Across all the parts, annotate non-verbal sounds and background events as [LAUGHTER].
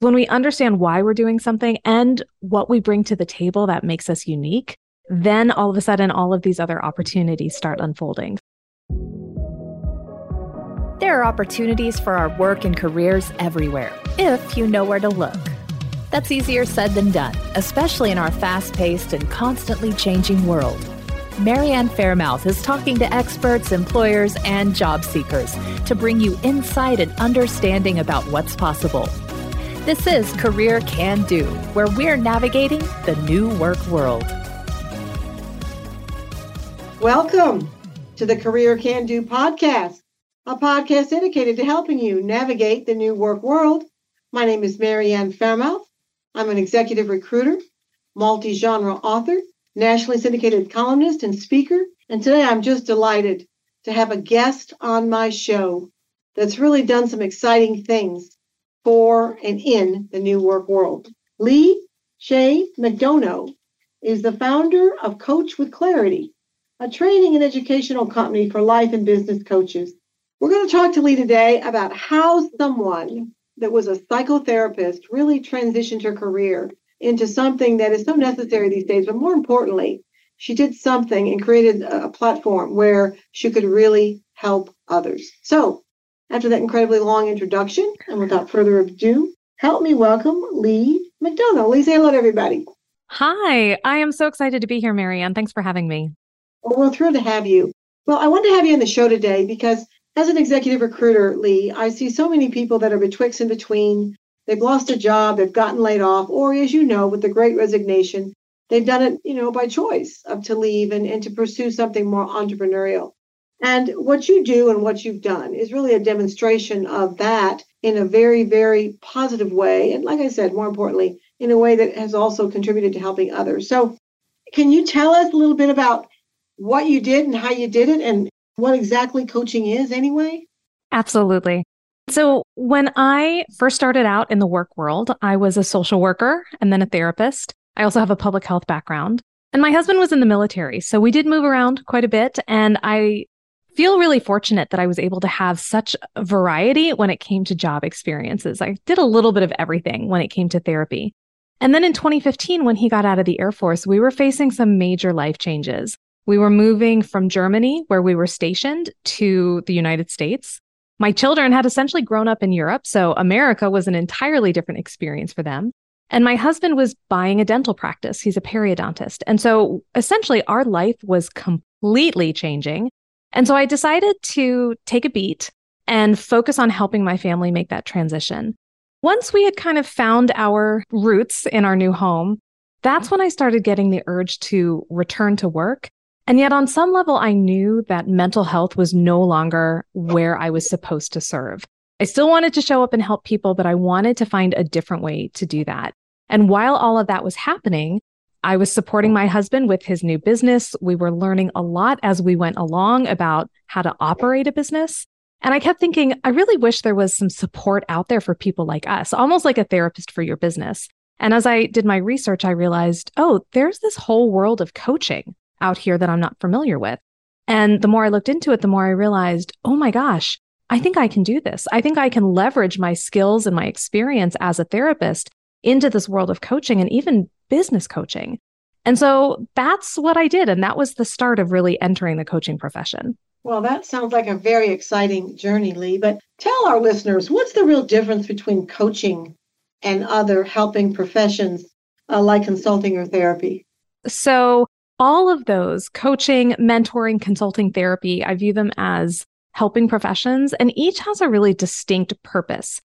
When we understand why we're doing something and what we bring to the table that makes us unique, then all of a sudden, all of these other opportunities start unfolding. There are opportunities for our work and careers everywhere, if you know where to look. That's easier said than done, especially in our fast paced and constantly changing world. Marianne Faremouth is talking to experts, employers, and job seekers to bring you insight and understanding about what's possible. This is Career Can Do, where we're navigating the new work world. Welcome to the Career Can Do podcast, a podcast dedicated to helping you navigate the new work world. My name is Marianne Faremouth. I'm an executive recruiter, multi genre author, nationally syndicated columnist, and speaker. And today I'm just delighted to have a guest on my show that's really done some exciting things for and in the new work world. Lee Chaix McDonough is the founder of Coach with Clarity, a training and educational company for life and business coaches. We're going to talk to Lee today about how someone that was a psychotherapist really transitioned her career into something that is so necessary these days. But more importantly, she did something and created a platform where she could really help others. So, after that incredibly long introduction, and without further ado, help me welcome Lee McDonough. Lee, say hello to everybody. Hi, I am so excited to be here, Marianne. Thanks for having me. Well, we're thrilled to have you. Well, I wanted to have you on the show today because as an executive recruiter, Lee, I see so many people that are betwixt and between They've lost a job, they've gotten laid off, or as you know, with the great resignation, they've done it, you know, by choice of to leave and, and to pursue something more entrepreneurial. And what you do and what you've done is really a demonstration of that in a very, very positive way. And like I said, more importantly, in a way that has also contributed to helping others. So, can you tell us a little bit about what you did and how you did it and what exactly coaching is, anyway? Absolutely. So, when I first started out in the work world, I was a social worker and then a therapist. I also have a public health background. And my husband was in the military. So, we did move around quite a bit. And I feel really fortunate that I was able to have such variety when it came to job experiences. I did a little bit of everything when it came to therapy. And then in 2015, when he got out of the Air Force, we were facing some major life changes. We were moving from Germany, where we were stationed, to the United States. My children had essentially grown up in Europe, so America was an entirely different experience for them. And my husband was buying a dental practice. He's a periodontist. And so essentially, our life was completely changing. And so I decided to take a beat and focus on helping my family make that transition. Once we had kind of found our roots in our new home, that's when I started getting the urge to return to work and yet, on some level, I knew that mental health was no longer where I was supposed to serve. I still wanted to show up and help people, but I wanted to find a different way to do that. And while all of that was happening, I was supporting my husband with his new business. We were learning a lot as we went along about how to operate a business. And I kept thinking, I really wish there was some support out there for people like us, almost like a therapist for your business. And as I did my research, I realized, oh, there's this whole world of coaching out here that I'm not familiar with. And the more I looked into it, the more I realized, oh my gosh, I think I can do this. I think I can leverage my skills and my experience as a therapist into this world of coaching and even business coaching. And so that's what I did. And that was the start of really entering the coaching profession. Well, that sounds like a very exciting journey, Lee. But tell our listeners what's the real difference between coaching and other helping professions uh, like consulting or therapy? So, all of those coaching, mentoring, consulting, therapy, I view them as helping professions, and each has a really distinct purpose.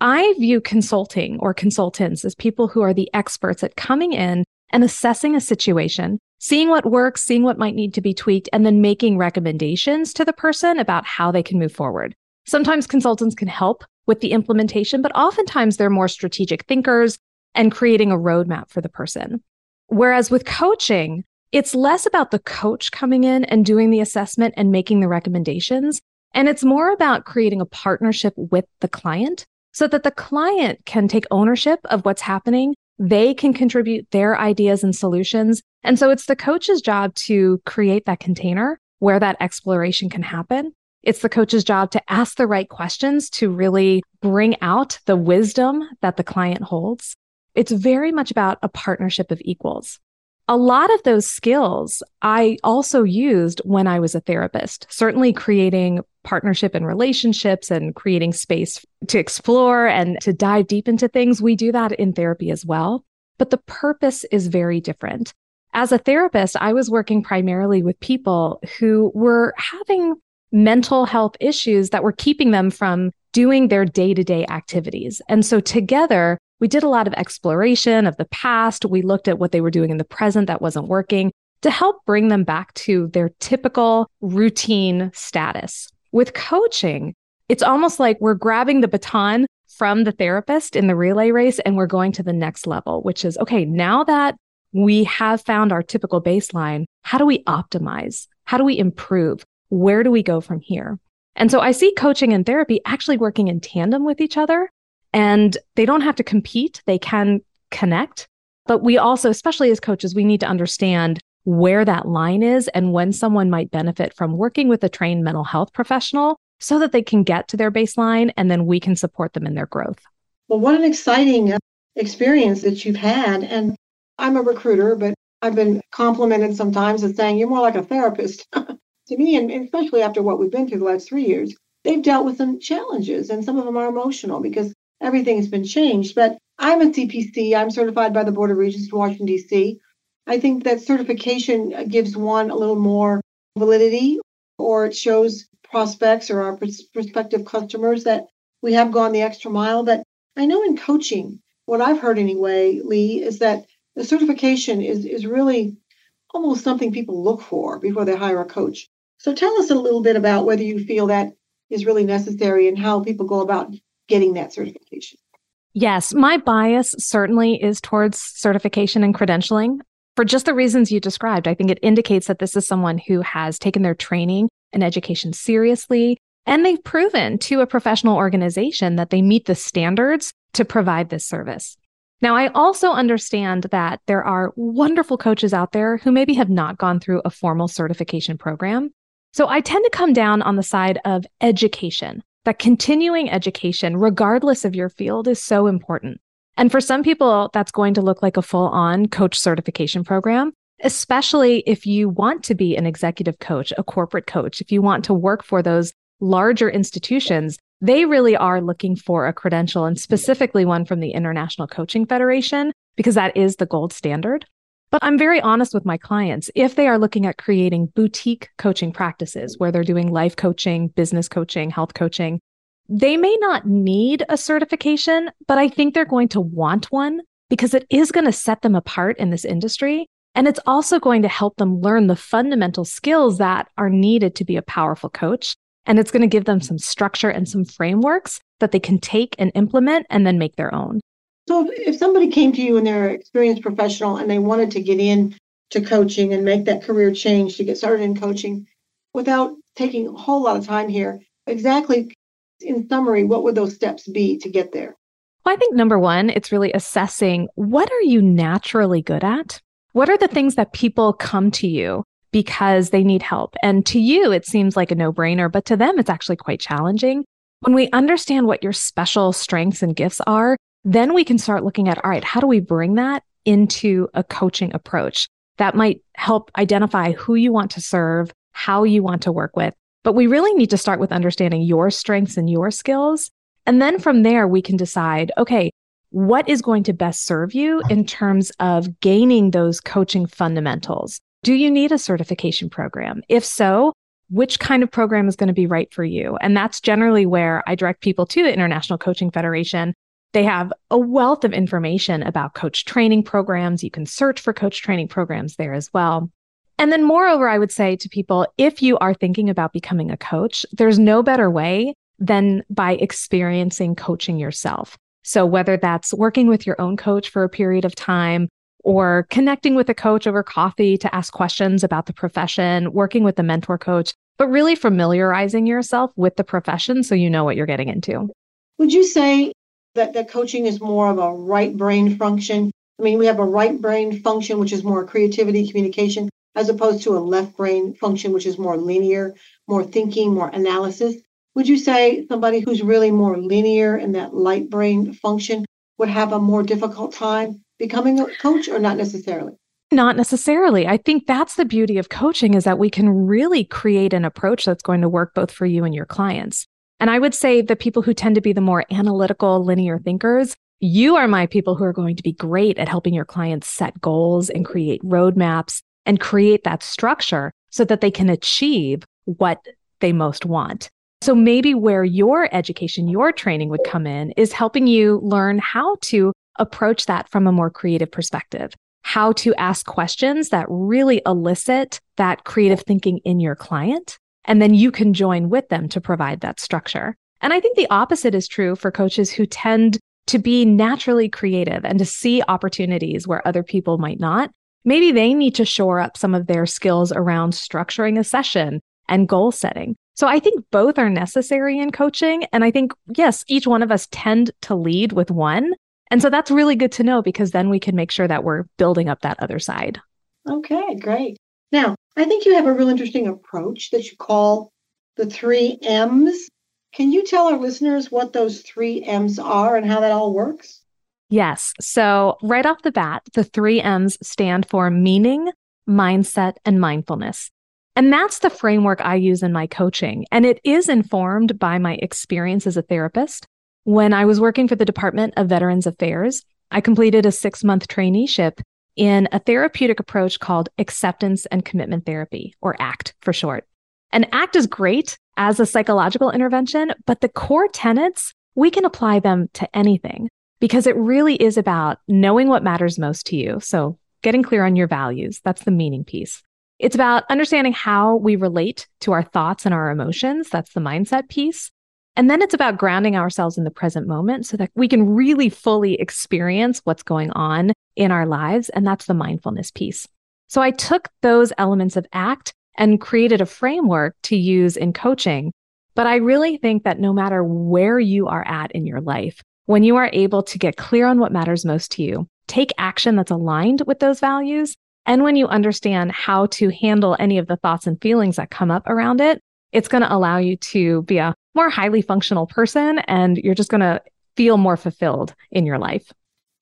I view consulting or consultants as people who are the experts at coming in and assessing a situation, seeing what works, seeing what might need to be tweaked, and then making recommendations to the person about how they can move forward. Sometimes consultants can help with the implementation, but oftentimes they're more strategic thinkers and creating a roadmap for the person. Whereas with coaching, it's less about the coach coming in and doing the assessment and making the recommendations. And it's more about creating a partnership with the client so that the client can take ownership of what's happening. They can contribute their ideas and solutions. And so it's the coach's job to create that container where that exploration can happen. It's the coach's job to ask the right questions to really bring out the wisdom that the client holds. It's very much about a partnership of equals. A lot of those skills I also used when I was a therapist, certainly creating partnership and relationships and creating space to explore and to dive deep into things. We do that in therapy as well. But the purpose is very different. As a therapist, I was working primarily with people who were having mental health issues that were keeping them from doing their day to day activities. And so together, we did a lot of exploration of the past. We looked at what they were doing in the present that wasn't working to help bring them back to their typical routine status. With coaching, it's almost like we're grabbing the baton from the therapist in the relay race and we're going to the next level, which is okay, now that we have found our typical baseline, how do we optimize? How do we improve? Where do we go from here? And so I see coaching and therapy actually working in tandem with each other. And they don't have to compete, they can connect. But we also, especially as coaches, we need to understand where that line is and when someone might benefit from working with a trained mental health professional so that they can get to their baseline and then we can support them in their growth. Well, what an exciting uh, experience that you've had. And I'm a recruiter, but I've been complimented sometimes as saying you're more like a therapist. [LAUGHS] to me, and especially after what we've been through the last three years, they've dealt with some challenges, and some of them are emotional because everything has been changed. But I'm a CPC. I'm certified by the Board of Regents in Washington, D.C. I think that certification gives one a little more validity, or it shows prospects or our prospective customers that we have gone the extra mile. But I know in coaching, what I've heard anyway, Lee, is that the certification is, is really almost something people look for before they hire a coach. So tell us a little bit about whether you feel that is really necessary and how people go about getting that certification. Yes, my bias certainly is towards certification and credentialing for just the reasons you described. I think it indicates that this is someone who has taken their training and education seriously, and they've proven to a professional organization that they meet the standards to provide this service. Now, I also understand that there are wonderful coaches out there who maybe have not gone through a formal certification program. So I tend to come down on the side of education, that continuing education, regardless of your field, is so important. And for some people, that's going to look like a full on coach certification program, especially if you want to be an executive coach, a corporate coach, if you want to work for those larger institutions they really are looking for a credential and specifically one from the International Coaching Federation because that is the gold standard. But I'm very honest with my clients. If they are looking at creating boutique coaching practices where they're doing life coaching, business coaching, health coaching, they may not need a certification, but I think they're going to want one because it is going to set them apart in this industry. And it's also going to help them learn the fundamental skills that are needed to be a powerful coach and it's going to give them some structure and some frameworks that they can take and implement and then make their own. So if somebody came to you and they're an experienced professional and they wanted to get in to coaching and make that career change to get started in coaching without taking a whole lot of time here, exactly in summary, what would those steps be to get there? Well, I think number one, it's really assessing what are you naturally good at? What are the things that people come to you because they need help. And to you, it seems like a no brainer, but to them, it's actually quite challenging. When we understand what your special strengths and gifts are, then we can start looking at all right, how do we bring that into a coaching approach that might help identify who you want to serve, how you want to work with. But we really need to start with understanding your strengths and your skills. And then from there, we can decide okay, what is going to best serve you in terms of gaining those coaching fundamentals? Do you need a certification program? If so, which kind of program is going to be right for you? And that's generally where I direct people to the International Coaching Federation. They have a wealth of information about coach training programs. You can search for coach training programs there as well. And then, moreover, I would say to people if you are thinking about becoming a coach, there's no better way than by experiencing coaching yourself. So, whether that's working with your own coach for a period of time, or connecting with a coach over coffee to ask questions about the profession, working with a mentor coach, but really familiarizing yourself with the profession so you know what you're getting into. Would you say that, that coaching is more of a right brain function? I mean, we have a right brain function, which is more creativity, communication, as opposed to a left brain function, which is more linear, more thinking, more analysis. Would you say somebody who's really more linear in that light brain function would have a more difficult time becoming a coach or not necessarily? Not necessarily. I think that's the beauty of coaching is that we can really create an approach that's going to work both for you and your clients. And I would say the people who tend to be the more analytical, linear thinkers, you are my people who are going to be great at helping your clients set goals and create roadmaps and create that structure so that they can achieve what they most want. So maybe where your education, your training would come in is helping you learn how to approach that from a more creative perspective how to ask questions that really elicit that creative thinking in your client. And then you can join with them to provide that structure. And I think the opposite is true for coaches who tend to be naturally creative and to see opportunities where other people might not. Maybe they need to shore up some of their skills around structuring a session and goal setting. So I think both are necessary in coaching. And I think, yes, each one of us tend to lead with one, and so that's really good to know because then we can make sure that we're building up that other side. Okay, great. Now, I think you have a real interesting approach that you call the three M's. Can you tell our listeners what those three M's are and how that all works? Yes. So, right off the bat, the three M's stand for meaning, mindset, and mindfulness. And that's the framework I use in my coaching. And it is informed by my experience as a therapist, when I was working for the Department of Veterans Affairs, I completed a six month traineeship in a therapeutic approach called acceptance and commitment therapy, or ACT for short. And ACT is great as a psychological intervention, but the core tenets, we can apply them to anything because it really is about knowing what matters most to you. So, getting clear on your values, that's the meaning piece. It's about understanding how we relate to our thoughts and our emotions, that's the mindset piece. And then it's about grounding ourselves in the present moment so that we can really fully experience what's going on in our lives. And that's the mindfulness piece. So I took those elements of ACT and created a framework to use in coaching. But I really think that no matter where you are at in your life, when you are able to get clear on what matters most to you, take action that's aligned with those values, and when you understand how to handle any of the thoughts and feelings that come up around it, it's going to allow you to be a more highly functional person and you're just going to feel more fulfilled in your life.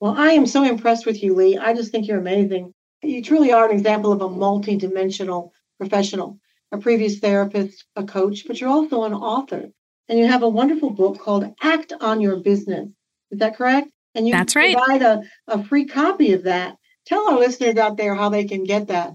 Well, I am so impressed with you, Lee. I just think you're amazing. You truly are an example of a multi-dimensional professional, a previous therapist, a coach, but you're also an author. And you have a wonderful book called Act on Your Business. Is that correct? And you That's right. provide a, a free copy of that. Tell our listeners out there how they can get that.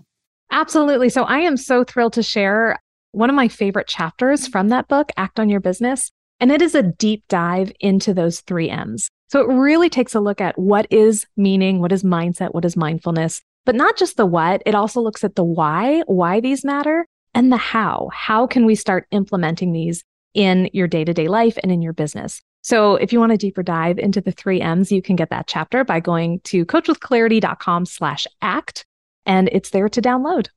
Absolutely. So I am so thrilled to share one of my favorite chapters from that book, Act on Your Business. And it is a deep dive into those three M's. So it really takes a look at what is meaning, what is mindset, what is mindfulness, but not just the what, it also looks at the why, why these matter, and the how. How can we start implementing these in your day to day life and in your business? So if you want a deeper dive into the three M's, you can get that chapter by going to coachwithclarity.com slash act, and it's there to download.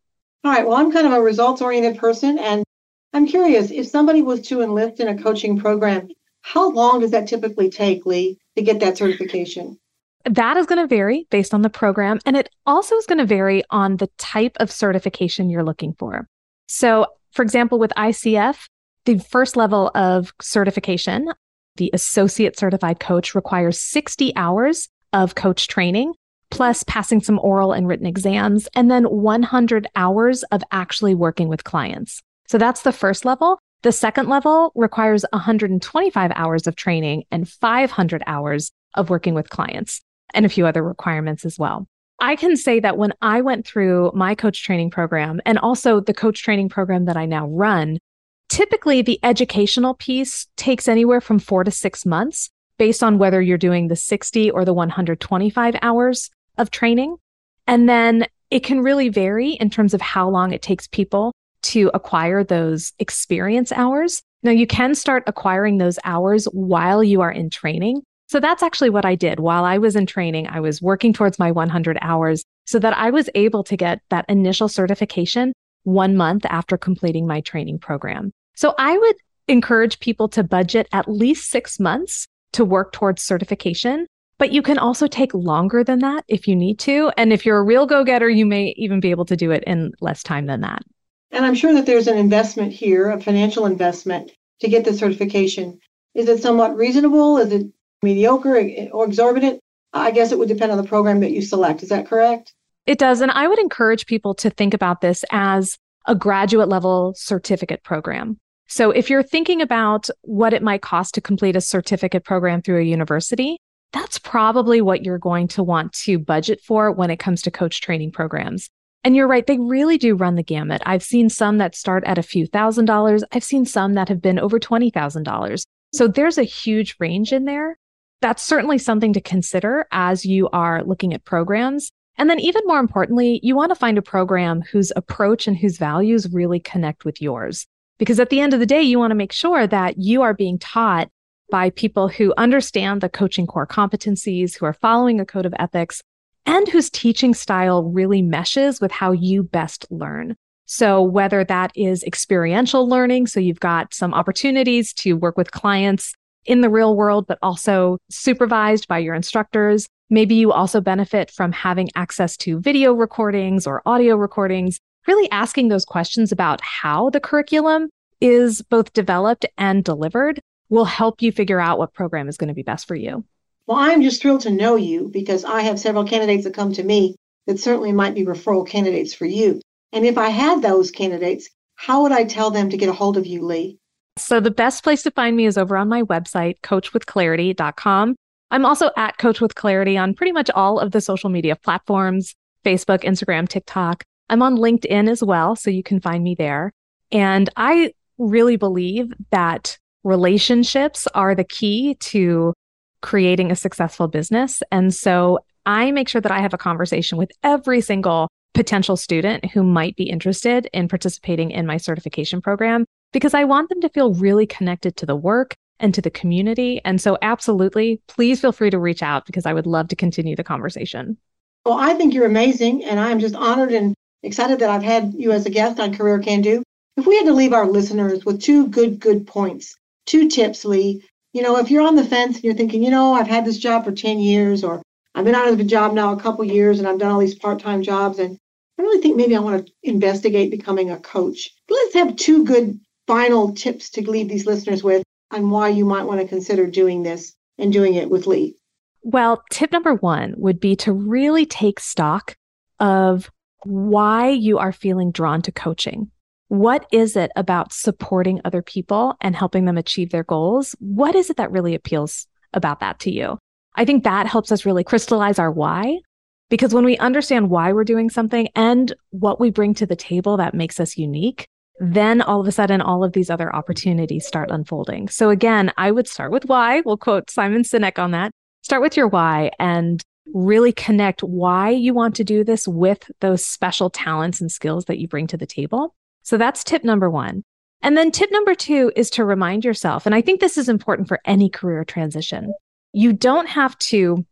All right. Well, I'm kind of a results oriented person. And I'm curious if somebody was to enlist in a coaching program, how long does that typically take, Lee, to get that certification? That is going to vary based on the program. And it also is going to vary on the type of certification you're looking for. So, for example, with ICF, the first level of certification, the associate certified coach requires 60 hours of coach training plus passing some oral and written exams, and then 100 hours of actually working with clients. So that's the first level. The second level requires 125 hours of training and 500 hours of working with clients, and a few other requirements as well. I can say that when I went through my coach training program and also the coach training program that I now run, typically the educational piece takes anywhere from four to six months based on whether you're doing the 60 or the 125 hours of training. And then it can really vary in terms of how long it takes people to acquire those experience hours. Now, you can start acquiring those hours while you are in training. So that's actually what I did. While I was in training, I was working towards my 100 hours so that I was able to get that initial certification one month after completing my training program. So I would encourage people to budget at least six months to work towards certification But you can also take longer than that if you need to. And if you're a real go getter, you may even be able to do it in less time than that. And I'm sure that there's an investment here, a financial investment to get the certification. Is it somewhat reasonable? Is it mediocre or exorbitant? I guess it would depend on the program that you select. Is that correct? It does. And I would encourage people to think about this as a graduate level certificate program. So if you're thinking about what it might cost to complete a certificate program through a university, that's probably what you're going to want to budget for when it comes to coach training programs. And you're right, they really do run the gamut. I've seen some that start at a few thousand dollars. I've seen some that have been over $20,000. So there's a huge range in there. That's certainly something to consider as you are looking at programs. And then, even more importantly, you want to find a program whose approach and whose values really connect with yours. Because at the end of the day, you want to make sure that you are being taught by people who understand the coaching core competencies, who are following a code of ethics, and whose teaching style really meshes with how you best learn. So, whether that is experiential learning, so you've got some opportunities to work with clients in the real world, but also supervised by your instructors. Maybe you also benefit from having access to video recordings or audio recordings, really asking those questions about how the curriculum is both developed and delivered will help you figure out what program is going to be best for you. Well, I'm just thrilled to know you because I have several candidates that come to me that certainly might be referral candidates for you. And if I had those candidates, how would I tell them to get a hold of you, Lee? So the best place to find me is over on my website, coachwithclarity.com. I'm also at Coach with Clarity on pretty much all of the social media platforms Facebook, Instagram, TikTok. I'm on LinkedIn as well, so you can find me there. And I really believe that relationships are the key to creating a successful business. And so I make sure that I have a conversation with every single potential student who might be interested in participating in my certification program because I want them to feel really connected to the work and to the community. And so, absolutely, please feel free to reach out because I would love to continue the conversation. Well, I think you're amazing. And I'm just honored and excited that I've had you as a guest on Career Can Do. If we had to leave our listeners with two good, good points, two tips, Lee, you know, if you're on the fence and you're thinking, you know, I've had this job for 10 years or I've been out of the job now a couple years and I've done all these part-time jobs and I really think maybe I want to investigate becoming a coach. Let's have two good final tips to leave these listeners with on why you might want to consider doing this and doing it with Lee. Well, tip number one would be to really take stock of why you are feeling drawn to coaching. What is it about supporting other people and helping them achieve their goals? What is it that really appeals about that to you? I think that helps us really crystallize our why. Because when we understand why we're doing something and what we bring to the table that makes us unique, then all of a sudden all of these other opportunities start unfolding. So again, I would start with why. We'll quote Simon Sinek on that. Start with your why and really connect why you want to do this with those special talents and skills that you bring to the table. So that's tip number one. And then tip number two is to remind yourself, and I think this is important for any career transition. You don't have to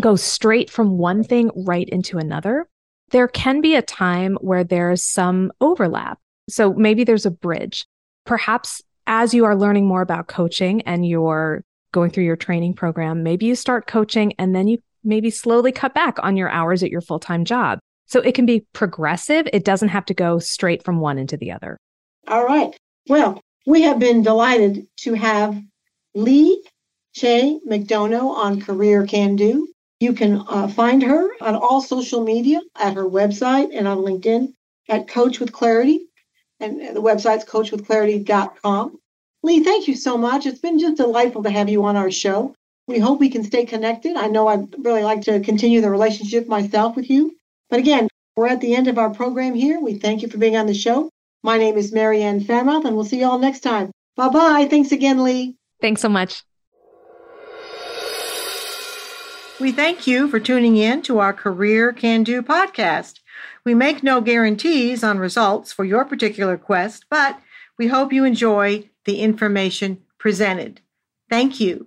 go straight from one thing right into another. There can be a time where there's some overlap. So maybe there's a bridge. Perhaps as you are learning more about coaching and you're going through your training program, maybe you start coaching and then you maybe slowly cut back on your hours at your full time job. So it can be progressive. It doesn't have to go straight from one into the other. All right. Well, we have been delighted to have Lee Chaix McDonough on Career Can Do. You can uh, find her on all social media at her website and on LinkedIn at Coach with Clarity and the website's coachwithclarity.com. Lee, thank you so much. It's been just delightful to have you on our show. We hope we can stay connected. I know I'd really like to continue the relationship myself with you. But again, we're at the end of our program here. We thank you for being on the show. My name is Marianne Faremouth, and we'll see you all next time. Bye bye. Thanks again, Lee. Thanks so much. We thank you for tuning in to our Career Can Do podcast. We make no guarantees on results for your particular quest, but we hope you enjoy the information presented. Thank you.